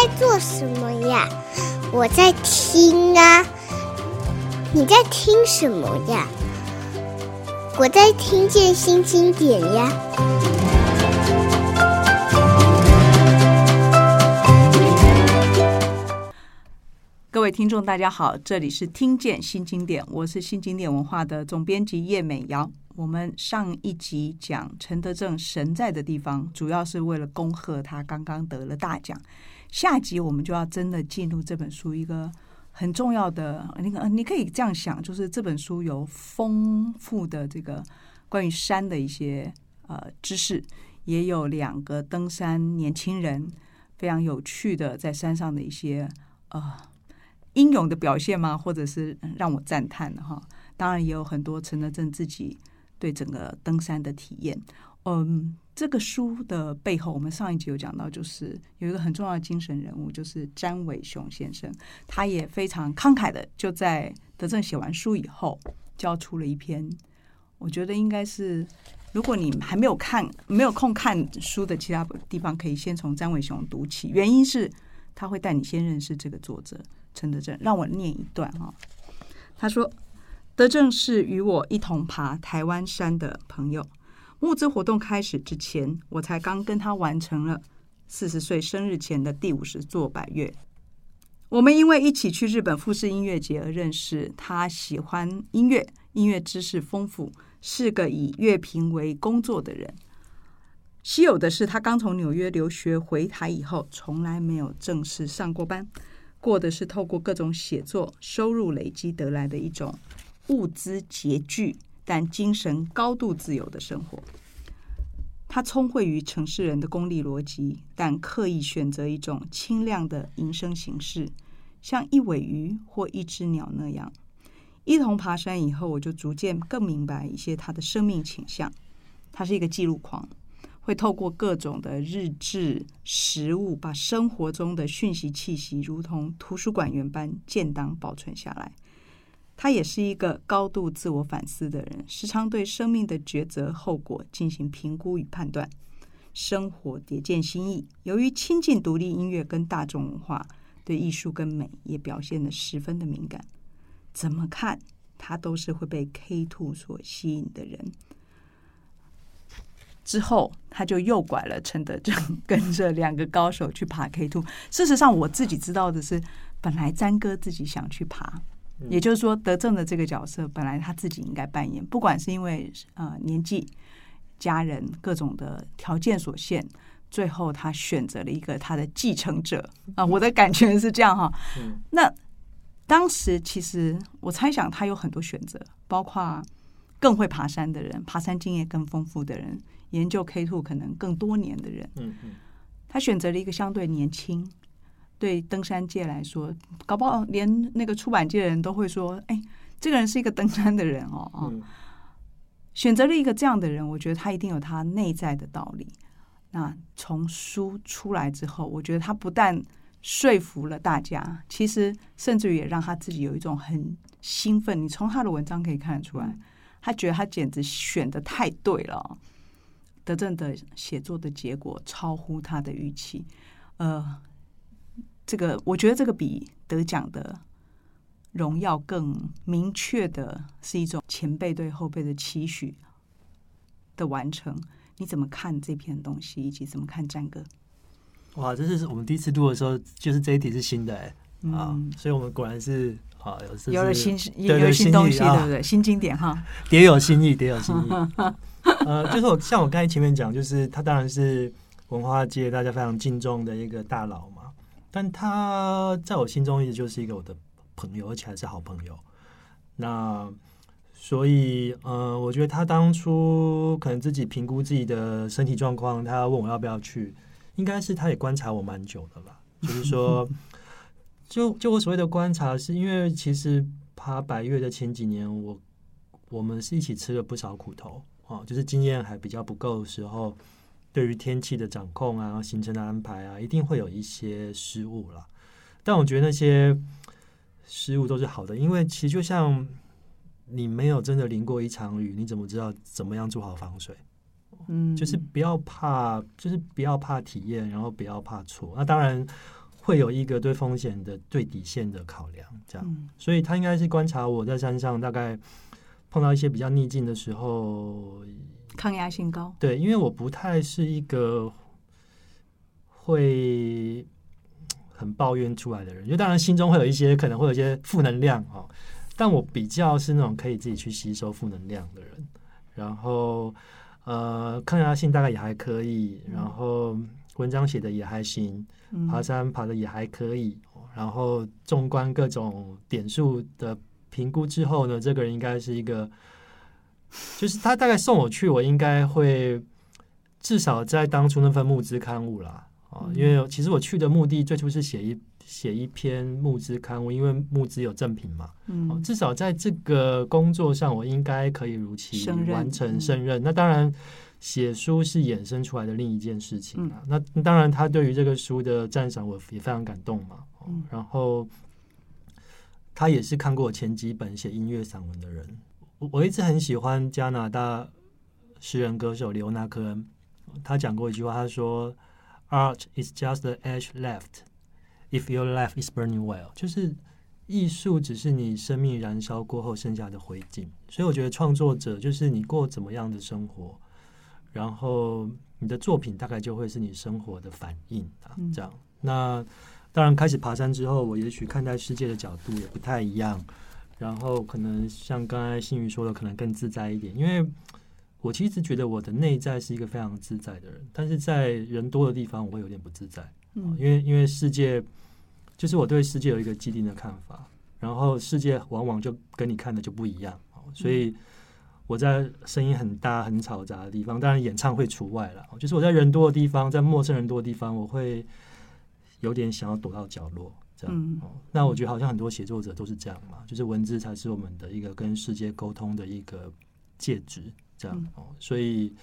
在做什么呀？我在听啊。你在听什么呀？我在听见新经典呀。各位听众，大家好，这里是听见新经典，我是新经典文化的总编辑叶美瑶。我们上一集讲陈德正神在的地方，主要是为了恭贺他刚刚得了大奖。下集我们就要真的进入这本书一个很重要的，你可你可以这样想，就是这本书有丰富的这个关于山的一些呃知识，也有两个登山年轻人非常有趣的在山上的一些呃英勇的表现吗？或者是让我赞叹的哈。当然也有很多陈德正自己。对整个登山的体验，嗯，这个书的背后，我们上一集有讲到，就是有一个很重要的精神人物，就是詹伟雄先生，他也非常慷慨的，就在德正写完书以后，交出了一篇，我觉得应该是，如果你还没有看、没有空看书的其他地方，可以先从詹伟雄读起，原因是他会带你先认识这个作者陈德正。让我念一段哈，他说。德正是与我一同爬台湾山的朋友。募资活动开始之前，我才刚跟他完成了四十岁生日前的第五十座百月。我们因为一起去日本富士音乐节而认识。他喜欢音乐，音乐知识丰富，是个以乐评为工作的人。稀有的是，他刚从纽约留学回台以后，从来没有正式上过班，过的是透过各种写作收入累积得来的一种。物资拮据，但精神高度自由的生活。他聪慧于城市人的功利逻辑，但刻意选择一种清亮的营生形式，像一尾鱼或一只鸟那样。一同爬山以后，我就逐渐更明白一些他的生命倾向。他是一个记录狂，会透过各种的日志、食物，把生活中的讯息气息，如同图书馆员般建档保存下来。他也是一个高度自我反思的人，时常对生命的抉择后果进行评估与判断，生活迭见新意。由于亲近独立音乐跟大众文化，对艺术跟美也表现得十分的敏感。怎么看他都是会被 K Two 所吸引的人。之后他就诱拐了陈德正，跟着两个高手去爬 K Two。事实上，我自己知道的是，本来詹哥自己想去爬。也就是说，德政的这个角色本来他自己应该扮演，不管是因为呃年纪、家人各种的条件所限，最后他选择了一个他的继承者啊。我的感觉是这样哈。那当时其实我猜想他有很多选择，包括更会爬山的人、爬山经验更丰富的人、研究 K two 可能更多年的人。他选择了一个相对年轻。对登山界来说，搞不好连那个出版界的人都会说：“哎，这个人是一个登山的人哦。”哦，选择了一个这样的人，我觉得他一定有他内在的道理。那从书出来之后，我觉得他不但说服了大家，其实甚至于也让他自己有一种很兴奋。你从他的文章可以看得出来，他觉得他简直选的太对了。德正的写作的结果超乎他的预期，呃。这个我觉得这个比得奖的荣耀更明确的是一种前辈对后辈的期许的完成。你怎么看这篇东西，以及怎么看战歌？哇，这是我们第一次录的时候，就是这一题是新的嗯，所以我们果然是啊，有有了新有了新东西，对不对？新经典哈，别有新意，别有新意。呃，就是我像我刚才前面讲，就是他当然是文化界大家非常敬重的一个大佬嘛。但他在我心中一直就是一个我的朋友，而且还是好朋友。那所以，呃，我觉得他当初可能自己评估自己的身体状况，他问我要不要去，应该是他也观察我蛮久的吧。就是说，就就我所谓的观察，是因为其实爬百越的前几年，我我们是一起吃了不少苦头啊，就是经验还比较不够的时候。对于天气的掌控啊，行程的安排啊，一定会有一些失误啦。但我觉得那些失误都是好的，因为其实就像你没有真的淋过一场雨，你怎么知道怎么样做好防水？嗯，就是不要怕，就是不要怕体验，然后不要怕错。那当然会有一个对风险的最底线的考量，这样。嗯、所以他应该是观察我在山上大概碰到一些比较逆境的时候，抗压性高。对，因为我不太是一个会很抱怨出来的人，因为当然心中会有一些可能会有一些负能量哦，但我比较是那种可以自己去吸收负能量的人，然后。呃，抗压性大概也还可以，然后文章写的也还行，嗯、爬山爬的也还可以，然后纵观各种点数的评估之后呢，这个人应该是一个，就是他大概送我去，我应该会至少在当初那份募资刊物啦，啊、嗯，因为其实我去的目的最初是写一。写一篇募资刊物，因为募资有赠品嘛，嗯，至少在这个工作上，我应该可以如期完成胜任。那当然，写书是衍生出来的另一件事情啊。嗯、那当然，他对于这个书的赞赏，我也非常感动嘛。嗯、然后，他也是看过我前几本写音乐散文的人。我我一直很喜欢加拿大诗人歌手李欧纳科恩，他讲过一句话，他说：“Art is just the ash left。” If your life is burning well，就是艺术只是你生命燃烧过后剩下的灰烬。所以我觉得创作者就是你过怎么样的生活，然后你的作品大概就会是你生活的反应啊。这样，那当然开始爬山之后，我也许看待世界的角度也不太一样。然后可能像刚才新宇说的，可能更自在一点。因为我其实觉得我的内在是一个非常自在的人，但是在人多的地方，我会有点不自在。嗯，因为因为世界。就是我对世界有一个既定的看法，然后世界往往就跟你看的就不一样，所以我在声音很大、很嘈杂的地方，当然演唱会除外了。就是我在人多的地方，在陌生人多的地方，我会有点想要躲到角落，这样。嗯，那我觉得好像很多写作者都是这样嘛，就是文字才是我们的一个跟世界沟通的一个介质，这样。哦，所以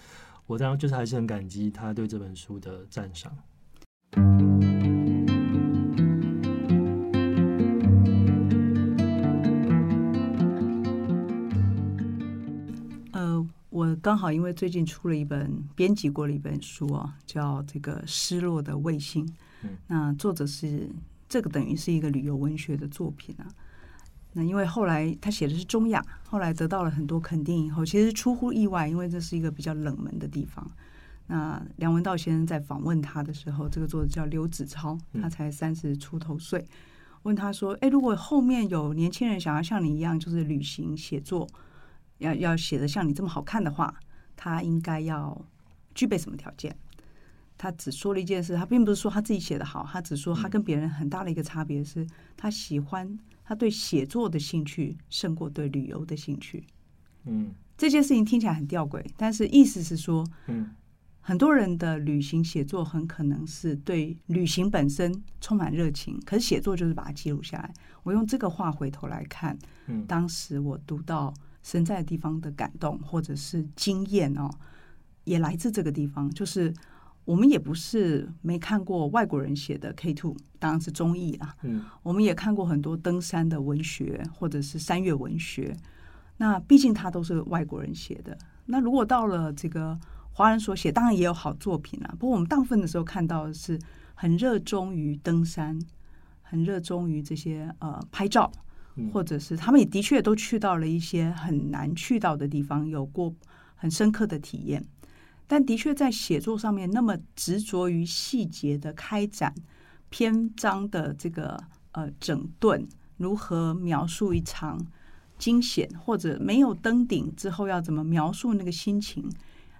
我当然就是还是很感激他对这本书的赞赏。刚好因为最近出了一本编辑过了一本书啊，叫这个《失落的卫星》。嗯，那作者是这个等于是一个旅游文学的作品啊。那因为后来他写的是中亚，后来得到了很多肯定以后，其实出乎意外，因为这是一个比较冷门的地方。那梁文道先生在访问他的时候，这个作者叫刘子超，他才三十出头岁，问他说：“哎，如果后面有年轻人想要像你一样，就是旅行写作？”要要写的像你这么好看的话，他应该要具备什么条件？他只说了一件事，他并不是说他自己写的好，他只说他跟别人很大的一个差别是，他喜欢他对写作的兴趣胜过对旅游的兴趣。嗯，这件事情听起来很吊诡，但是意思是说，嗯，很多人的旅行写作很可能是对旅行本身充满热情，可是写作就是把它记录下来。我用这个话回头来看，嗯，当时我读到。身在的地方的感动或者是经验哦，也来自这个地方。就是我们也不是没看过外国人写的 K two，当然是中译啊。嗯，我们也看过很多登山的文学或者是山岳文学。那毕竟它都是外国人写的。那如果到了这个华人所写，当然也有好作品啊。不过我们大部分的时候看到的是很热衷于登山，很热衷于这些呃拍照。或者是他们也的确都去到了一些很难去到的地方，有过很深刻的体验。但的确在写作上面，那么执着于细节的开展、篇章的这个呃整顿，如何描述一场惊险，或者没有登顶之后要怎么描述那个心情？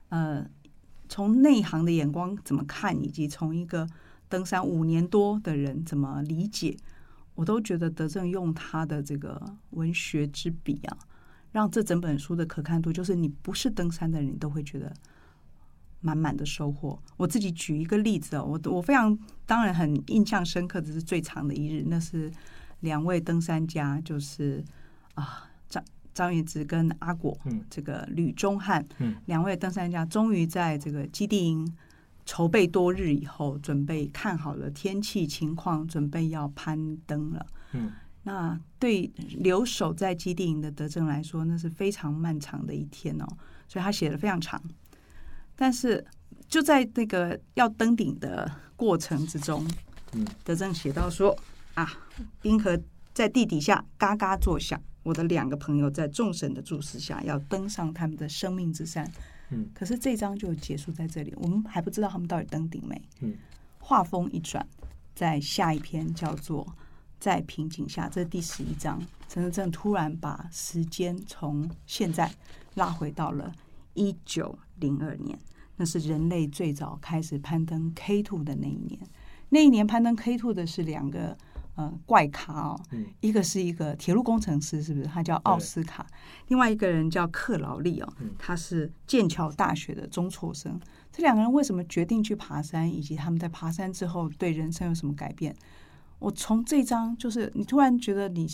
呃，从内行的眼光怎么看，以及从一个登山五年多的人怎么理解？我都觉得德正用他的这个文学之笔啊，让这整本书的可看度，就是你不是登山的人，你都会觉得满满的收获。我自己举一个例子哦，我我非常当然很印象深刻的是最长的一日，那是两位登山家，就是啊张张元直跟阿果，嗯，这个吕忠汉，嗯，两位登山家终于在这个基地营。筹备多日以后，准备看好了天气情况，准备要攀登了。嗯，那对留守在基地营的德政来说，那是非常漫长的一天哦。所以他写的非常长。但是就在那个要登顶的过程之中，嗯，德正写到说啊，冰河在地底下嘎嘎作响，我的两个朋友在众神的注视下要登上他们的生命之山。嗯，可是这章就结束在这里，我们还不知道他们到底登顶没。嗯，画风一转，在下一篇叫做。在瓶颈下，这是第十一章。陈德正突然把时间从现在拉回到了一九零二年，那是人类最早开始攀登 K two 的那一年。那一年攀登 K two 的是两个呃怪咖哦，嗯、一个是一个铁路工程师，是不是？他叫奥斯卡。另外一个人叫克劳利哦，他是剑桥大学的中辍生。这两个人为什么决定去爬山，以及他们在爬山之后对人生有什么改变？我从这张就是你突然觉得你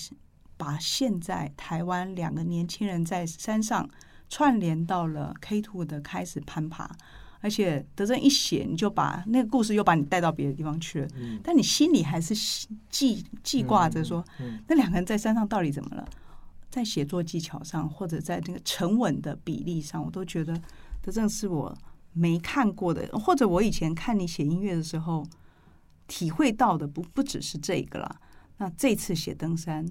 把现在台湾两个年轻人在山上串联到了 K two 的开始攀爬，而且德正一写，你就把那个故事又把你带到别的地方去了。嗯，但你心里还是记记挂着说，那两个人在山上到底怎么了？在写作技巧上，或者在那个沉稳的比例上，我都觉得德正是我没看过的，或者我以前看你写音乐的时候。体会到的不不只是这个了。那这次写登山，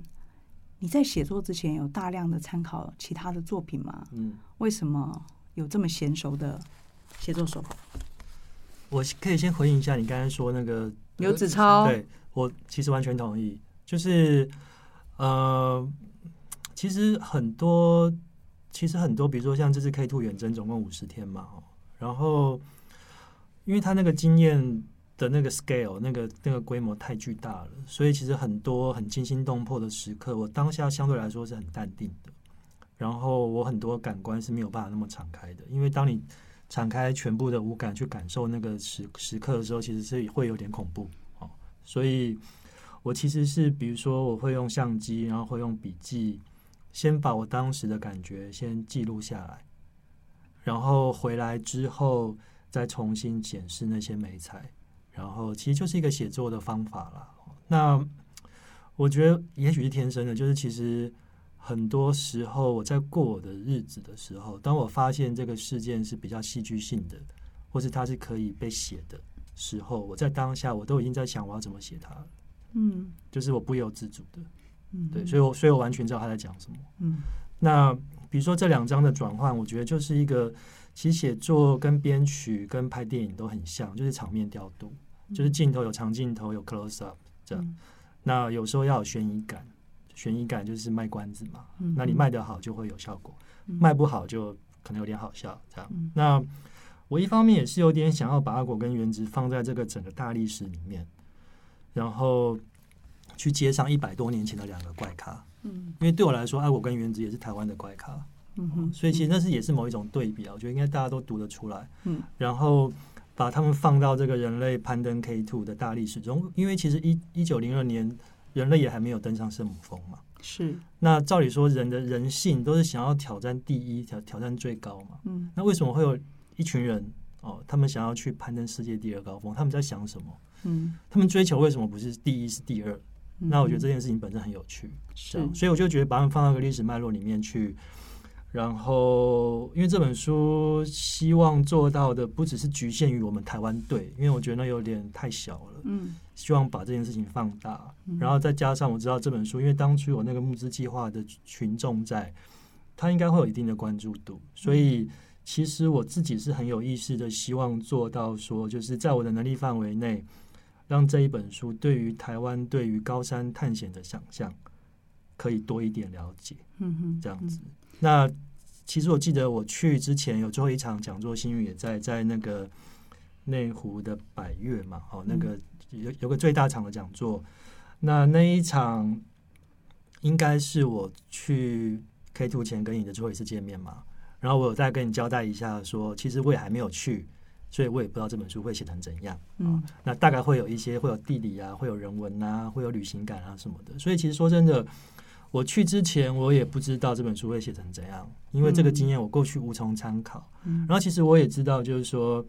你在写作之前有大量的参考其他的作品吗？嗯，为什么有这么娴熟的写作手法？我可以先回应一下你刚才说那个刘子超，对，我其实完全同意。就是呃，其实很多，其实很多，比如说像这次 K Two 远征总共五十天嘛，然后因为他那个经验。的那个 scale，那个那个规模太巨大了，所以其实很多很惊心动魄的时刻，我当下相对来说是很淡定的。然后我很多感官是没有办法那么敞开的，因为当你敞开全部的五感去感受那个时时刻的时候，其实是会有点恐怖哦。所以我其实是比如说我会用相机，然后会用笔记，先把我当时的感觉先记录下来，然后回来之后再重新检视那些美材。然后其实就是一个写作的方法啦。那我觉得也许是天生的，就是其实很多时候我在过我的日子的时候，当我发现这个事件是比较戏剧性的，或是它是可以被写的时候，我在当下我都已经在想我要怎么写它。嗯，就是我不由自主的。嗯，对，所以我所以我完全知道他在讲什么。嗯，那比如说这两张的转换，我觉得就是一个。其实写作跟编曲跟拍电影都很像，就是场面调度，就是镜头有长镜头有 close up 这样。那有时候要有悬疑感，悬疑感就是卖关子嘛。那你卖得好就会有效果，卖不好就可能有点好笑这样。那我一方面也是有点想要把阿果跟原子放在这个整个大历史里面，然后去接上一百多年前的两个怪咖。嗯，因为对我来说，阿果跟原子也是台湾的怪咖。嗯哼，所以其实那是也是某一种对比啊，我觉得应该大家都读得出来。嗯，然后把他们放到这个人类攀登 K two 的大历史中，因为其实一一九零二年人类也还没有登上圣母峰嘛。是。那照理说，人的人性都是想要挑战第一，挑挑战最高嘛。嗯。那为什么会有一群人哦，他们想要去攀登世界第二高峰？他们在想什么？嗯。他们追求为什么不是第一是第二？嗯。那我觉得这件事情本身很有趣。是。所以我就觉得把他们放到一个历史脉络里面去。然后，因为这本书希望做到的不只是局限于我们台湾队，因为我觉得那有点太小了。嗯，希望把这件事情放大，然后再加上我知道这本书，因为当初有那个募资计划的群众在，他应该会有一定的关注度，所以其实我自己是很有意识的，希望做到说，就是在我的能力范围内，让这一本书对于台湾对于高山探险的想象可以多一点了解。嗯哼，这样子。那其实我记得我去之前有最后一场讲座，新宇也在在那个内湖的百悦嘛，哦，那个有有个最大场的讲座。那那一场应该是我去 K two 前跟你的最后一次见面嘛。然后我有再跟你交代一下，说其实我也还没有去，所以我也不知道这本书会写成怎样。嗯，那大概会有一些会有地理啊，会有人文啊，会有旅行感啊什么的。所以其实说真的。我去之前，我也不知道这本书会写成怎样，因为这个经验我过去无从参考。然后其实我也知道，就是说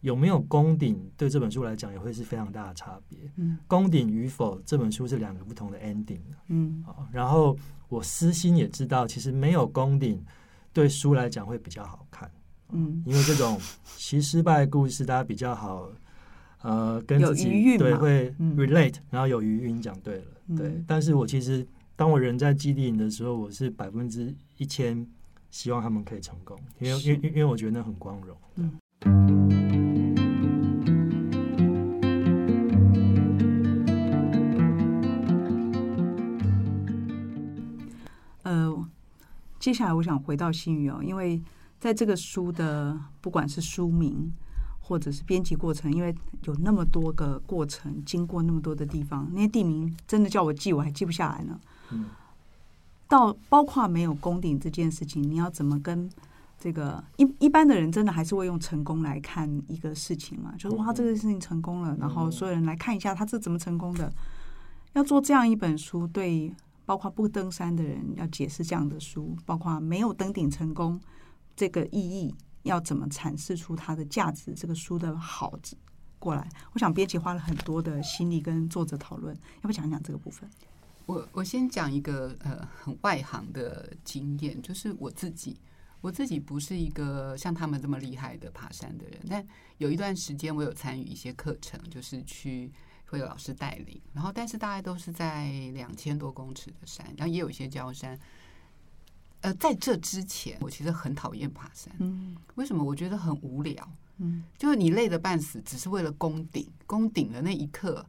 有没有攻顶，对这本书来讲也会是非常大的差别。攻顶与否，这本书是两个不同的 ending。嗯，然后我私心也知道，其实没有攻顶，对书来讲会比较好看。嗯，因为这种其实失败的故事，大家比较好。呃跟自己对会 relate，、嗯、然后有余韵讲对了，对。嗯、但是我其实当我人在基地营的时候，我是百分之一千希望他们可以成功，因为因为因为我觉得那很光荣。嗯接下来我想回到新语哦，因为在这个书的不管是书名或者是编辑过程，因为有那么多个过程，经过那么多的地方，那些地名真的叫我记，我还记不下来呢。嗯，到包括没有攻顶这件事情，你要怎么跟这个一一般的人，真的还是会用成功来看一个事情嘛？就是哇，这个事情成功了，然后所有人来看一下他是怎么成功的。要做这样一本书，对。包括不登山的人要解释这样的书，包括没有登顶成功这个意义要怎么阐释出它的价值，这个书的好过来。我想编辑花了很多的心力跟作者讨论，要不讲一讲这个部分？我我先讲一个呃很外行的经验，就是我自己，我自己不是一个像他们这么厉害的爬山的人，但有一段时间我有参与一些课程，就是去。会有老师带领，然后但是大概都是在两千多公尺的山，然后也有一些焦山。呃，在这之前，我其实很讨厌爬山。嗯，为什么？我觉得很无聊。嗯，就是你累得半死，只是为了攻顶，攻顶的那一刻，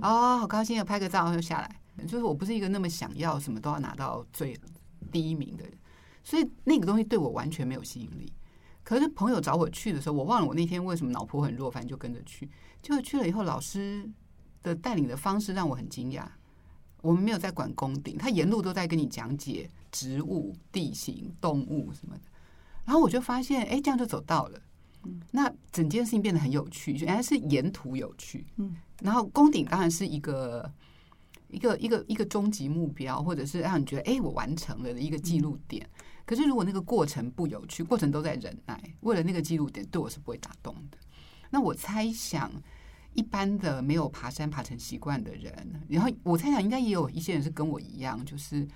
哦，好高兴啊，拍个照就下来。就是我不是一个那么想要什么都要拿到最第一名的人，所以那个东西对我完全没有吸引力。可是朋友找我去的时候，我忘了我那天为什么脑波很弱，反正就跟着去。结果去了以后，老师。的带领的方式让我很惊讶。我们没有在管宫顶，他沿路都在跟你讲解植物、地形、动物什么的。然后我就发现，哎，这样就走到了。那整件事情变得很有趣，原来是沿途有趣。嗯，然后宫顶当然是一个一个一个一个终极目标，或者是让你觉得，哎，我完成了的一个记录点。可是如果那个过程不有趣，过程都在忍耐，为了那个记录点，对我是不会打动的。那我猜想。一般的没有爬山爬成习惯的人，然后我猜想应该也有一些人是跟我一样，就是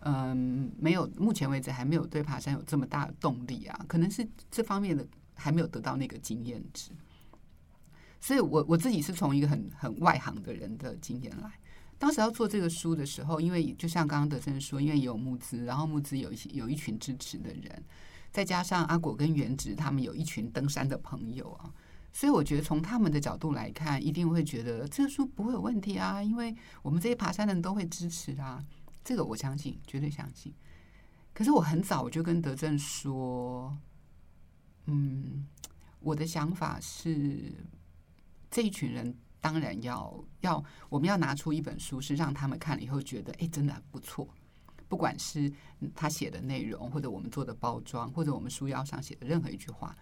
嗯，没有目前为止还没有对爬山有这么大的动力啊，可能是这方面的还没有得到那个经验值。所以我我自己是从一个很很外行的人的经验来，当时要做这个书的时候，因为就像刚刚德正说，因为有募资，然后募资有一些有一群支持的人，再加上阿果跟原植他们有一群登山的朋友啊。所以我觉得从他们的角度来看，一定会觉得这个书不会有问题啊，因为我们这些爬山的人都会支持啊，这个我相信，绝对相信。可是我很早我就跟德正说，嗯，我的想法是，这一群人当然要要，我们要拿出一本书，是让他们看了以后觉得，哎，真的很不错。不管是他写的内容，或者我们做的包装，或者我们书腰上写的任何一句话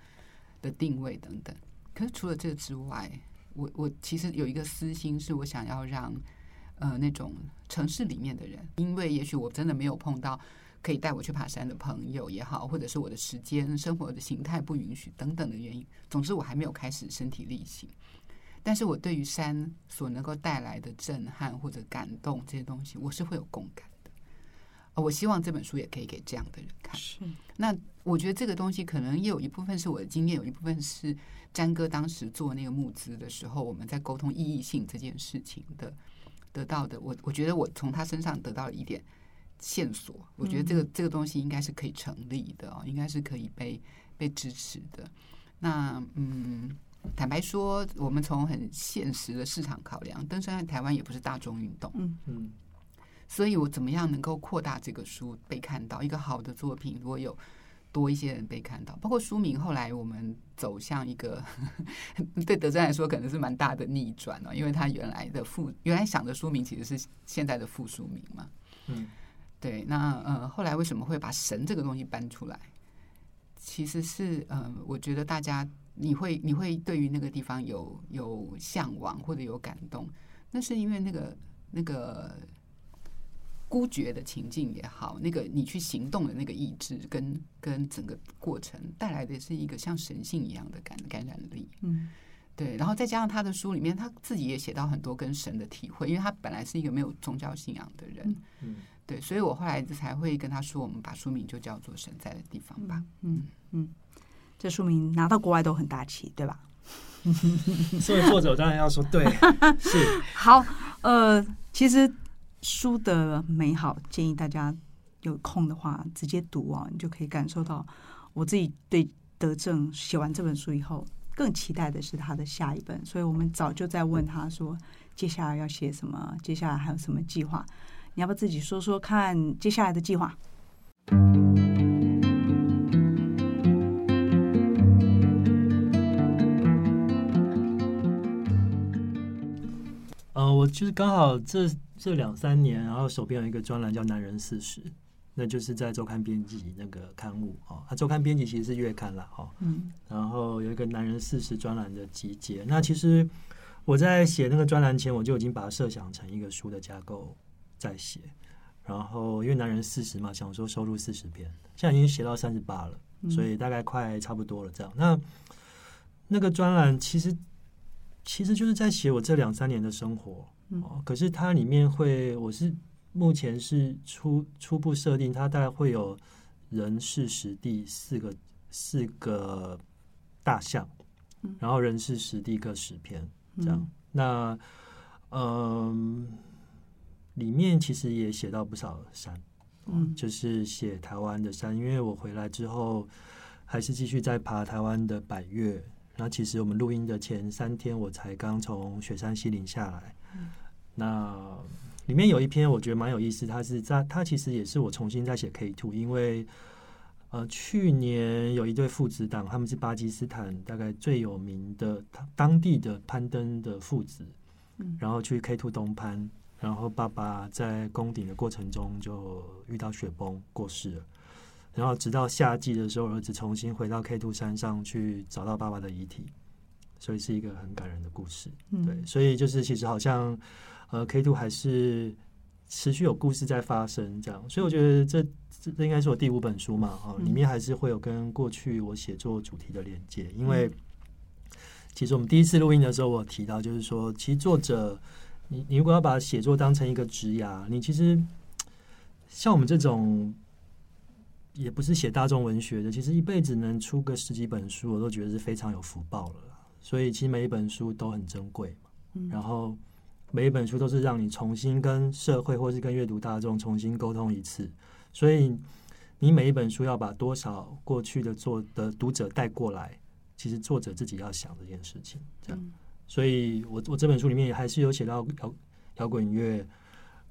的定位等等。可是除了这个之外，我我其实有一个私心，是我想要让呃那种城市里面的人，因为也许我真的没有碰到可以带我去爬山的朋友也好，或者是我的时间、生活的形态不允许等等的原因，总之我还没有开始身体力行。但是我对于山所能够带来的震撼或者感动这些东西，我是会有共感的。我希望这本书也可以给这样的人看。是，那我觉得这个东西可能也有一部分是我的经验，有一部分是。詹哥当时做那个募资的时候，我们在沟通意义性这件事情的得到的，我我觉得我从他身上得到了一点线索。我觉得这个这个东西应该是可以成立的哦，应该是可以被被支持的。那嗯，坦白说，我们从很现实的市场考量，登山在台湾也不是大众运动，嗯嗯，所以我怎么样能够扩大这个书被看到？一个好的作品，如果有。多一些人被看到，包括书名。后来我们走向一个 对德珍来说可能是蛮大的逆转哦，因为他原来的副原来想的书名其实是现在的副书名嘛。嗯，对。那呃，后来为什么会把神这个东西搬出来？其实是呃，我觉得大家你会你会对于那个地方有有向往或者有感动，那是因为那个那个。孤绝的情境也好，那个你去行动的那个意志跟跟整个过程带来的是一个像神性一样的感感染力，嗯，对。然后再加上他的书里面，他自己也写到很多跟神的体会，因为他本来是一个没有宗教信仰的人，嗯，对。所以我后来才会跟他说，我们把书名就叫做《神在的地方》吧，嗯嗯。这书名拿到国外都很大气，对吧？作为作者，我当然要说对，是好。呃，其实书的美好，建议大家有空的话直接读啊，你就可以感受到。我自己对德正写完这本书以后，更期待的是他的下一本，所以我们早就在问他说，接下来要写什么，接下来还有什么计划？你要不要自己说说看接下来的计划？呃，我就是刚好这这两三年，然后手边有一个专栏叫《男人四十》。那就是在周刊编辑那个刊物啊，它周刊编辑其实是月刊了哦，嗯，然后有一个男人四十专栏的集结。那其实我在写那个专栏前，我就已经把它设想成一个书的架构在写。然后因为男人四十嘛，想说收录四十篇，现在已经写到三十八了，所以大概快差不多了这样。那那个专栏其实其实就是在写我这两三年的生活，哦，可是它里面会我是。目前是初初步设定，它大概会有人事实地四个四个大项，然后人事实地各十篇这样。嗯、那嗯，里面其实也写到不少山，嗯，就是写台湾的山，因为我回来之后还是继续在爬台湾的百岳。然后其实我们录音的前三天，我才刚从雪山西岭下来，嗯、那。里面有一篇我觉得蛮有意思，它是在它其实也是我重新在写 K two，因为呃去年有一对父子档，他们是巴基斯坦大概最有名的当地的攀登的父子，然后去 K two 东攀，然后爸爸在攻顶的过程中就遇到雪崩过世了，然后直到夏季的时候，儿子重新回到 K two 山上去找到爸爸的遗体，所以是一个很感人的故事，对，所以就是其实好像。呃，K two 还是持续有故事在发生，这样，所以我觉得这这应该是我第五本书嘛，哦，里面还是会有跟过去我写作主题的连接。因为其实我们第一次录音的时候，我提到就是说，其实作者，你你如果要把写作当成一个职涯，你其实像我们这种也不是写大众文学的，其实一辈子能出个十几本书，我都觉得是非常有福报了。所以其实每一本书都很珍贵嘛，然后。每一本书都是让你重新跟社会或是跟阅读大众重新沟通一次，所以你每一本书要把多少过去的作的读者带过来，其实作者自己要想这件事情。这样，所以我我这本书里面也还是有写到摇摇滚乐，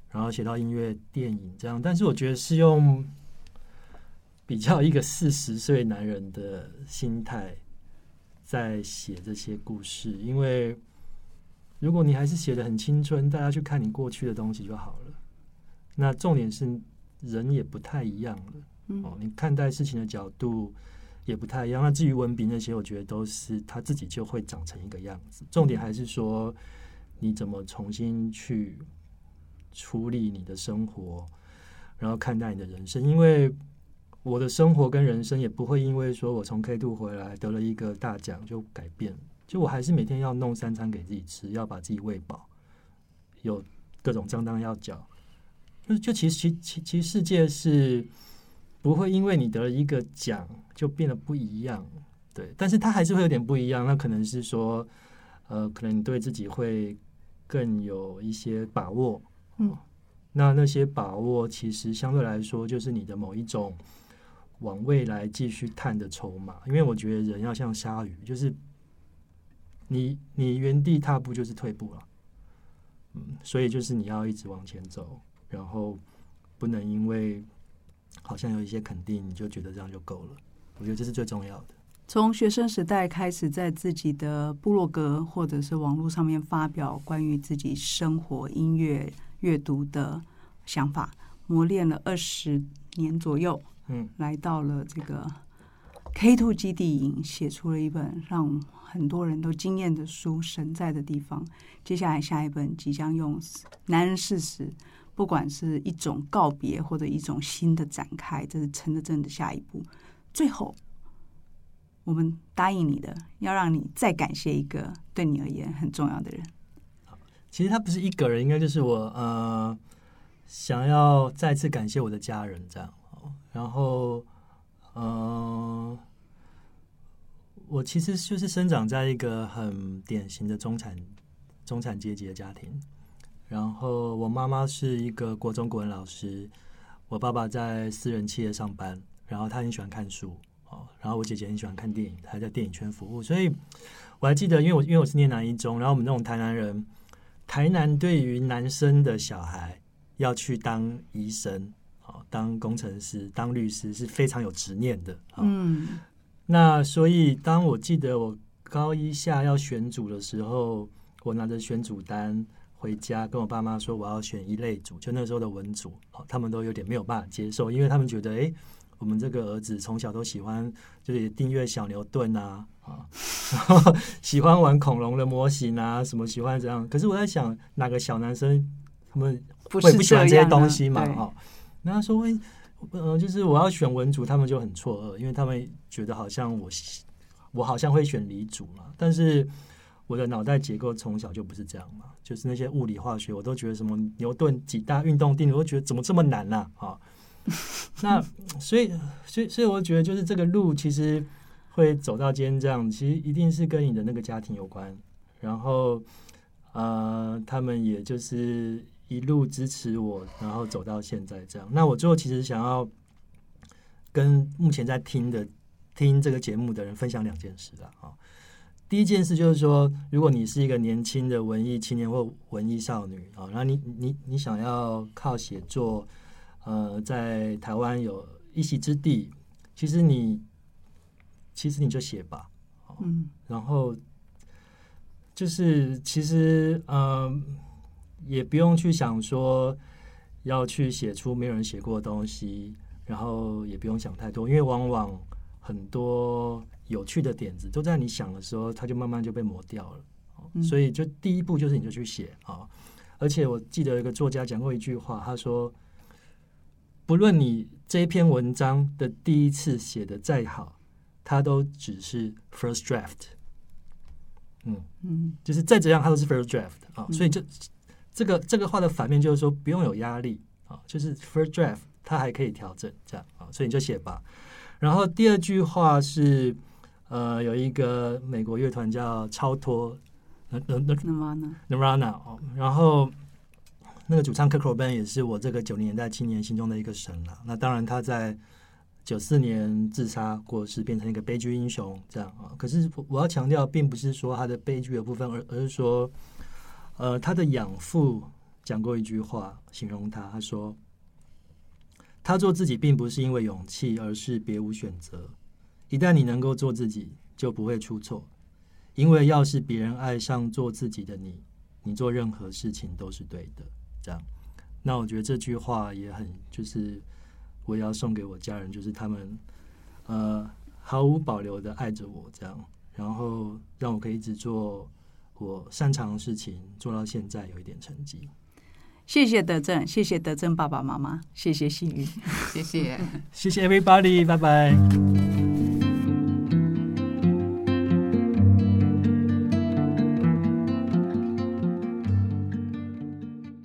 然后写到音乐、电影这样，但是我觉得是用比较一个四十岁男人的心态在写这些故事，因为。如果你还是写的很青春，大家去看你过去的东西就好了。那重点是人也不太一样了，哦，你看待事情的角度也不太一样。那至于文笔那些，我觉得都是他自己就会长成一个样子。重点还是说你怎么重新去处理你的生活，然后看待你的人生。因为我的生活跟人生也不会因为说我从 K two 回来得了一个大奖就改变。就我还是每天要弄三餐给自己吃，要把自己喂饱，有各种账单要缴。就就其实其其其实世界是不会因为你得了一个奖就变得不一样，对。但是它还是会有点不一样。那可能是说，呃，可能你对自己会更有一些把握。嗯。那那些把握其实相对来说就是你的某一种往未来继续探的筹码。因为我觉得人要像鲨鱼，就是。你你原地踏步就是退步了，嗯，所以就是你要一直往前走，然后不能因为好像有一些肯定，你就觉得这样就够了。我觉得这是最重要的。从学生时代开始，在自己的部落格或者是网络上面发表关于自己生活、音乐、阅读的想法，磨练了二十年左右，嗯，来到了这个 K Two 基地营，写出了一本让很多人都惊艳的书《神在的地方》，接下来下一本即将用男人事实，不管是一种告别或者一种新的展开，这是陈德正的下一步。最后，我们答应你的，要让你再感谢一个对你而言很重要的人。其实他不是一个人，应该就是我。呃，想要再次感谢我的家人，这样。然后，嗯、呃。我其实就是生长在一个很典型的中产中产阶级的家庭，然后我妈妈是一个国中国文老师，我爸爸在私人企业上班，然后他很喜欢看书哦，然后我姐姐很喜欢看电影，还在电影圈服务，所以我还记得，因为我因为我是念南一中，然后我们那种台南人，台南对于男生的小孩要去当医生。当工程师、当律师是非常有执念的。嗯，那所以当我记得我高一下要选组的时候，我拿着选组单回家，跟我爸妈说我要选一类组，就那时候的文组。他们都有点没有办法接受，因为他们觉得，哎，我们这个儿子从小都喜欢就是订阅小牛顿啊，啊，然后喜欢玩恐龙的模型啊，什么喜欢这样。可是我在想，哪个小男生他们会不喜欢这些东西嘛？哈。那他说：“喂，呃，就是我要选文组，他们就很错愕，因为他们觉得好像我我好像会选理组嘛。但是我的脑袋结构从小就不是这样嘛，就是那些物理化学，我都觉得什么牛顿几大运动定律，我都觉得怎么这么难呢？啊，那 所以，所以，所以，我觉得就是这个路其实会走到今天这样，其实一定是跟你的那个家庭有关。然后，呃，他们也就是。”一路支持我，然后走到现在这样。那我最后其实想要跟目前在听的听这个节目的人分享两件事了啊。第一件事就是说，如果你是一个年轻的文艺青年或文艺少女啊，然后你你你想要靠写作呃在台湾有一席之地，其实你其实你就写吧，嗯，然后就是其实嗯。呃也不用去想说要去写出没有人写过的东西，然后也不用想太多，因为往往很多有趣的点子都在你想的时候，它就慢慢就被磨掉了。嗯、所以，就第一步就是你就去写啊！而且我记得有一个作家讲过一句话，他说：“不论你这一篇文章的第一次写的再好，它都只是 first draft。”嗯嗯，就是再怎样，它都是 first draft 啊！所以就。这个这个话的反面就是说不用有压力啊，就是 first draft 它还可以调整这样啊，所以你就写吧。然后第二句话是呃有一个美国乐团叫超脱，Nirvana 哦，然后那个主唱 Kurt Cobain 也是我这个九零年代青年心中的一个神了。那当然他在九四年自杀过世，变成一个悲剧英雄这样啊。可是我要强调，并不是说他的悲剧的部分，而而是说。呃，他的养父讲过一句话，形容他，他说：“他做自己并不是因为勇气，而是别无选择。一旦你能够做自己，就不会出错。因为要是别人爱上做自己的你，你做任何事情都是对的。”这样，那我觉得这句话也很，就是我要送给我家人，就是他们呃毫无保留的爱着我，这样，然后让我可以一直做。我擅长的事情做到现在有一点成绩，谢谢德正，谢谢德正爸爸妈妈，谢谢幸运，谢谢，谢谢 everybody，拜拜。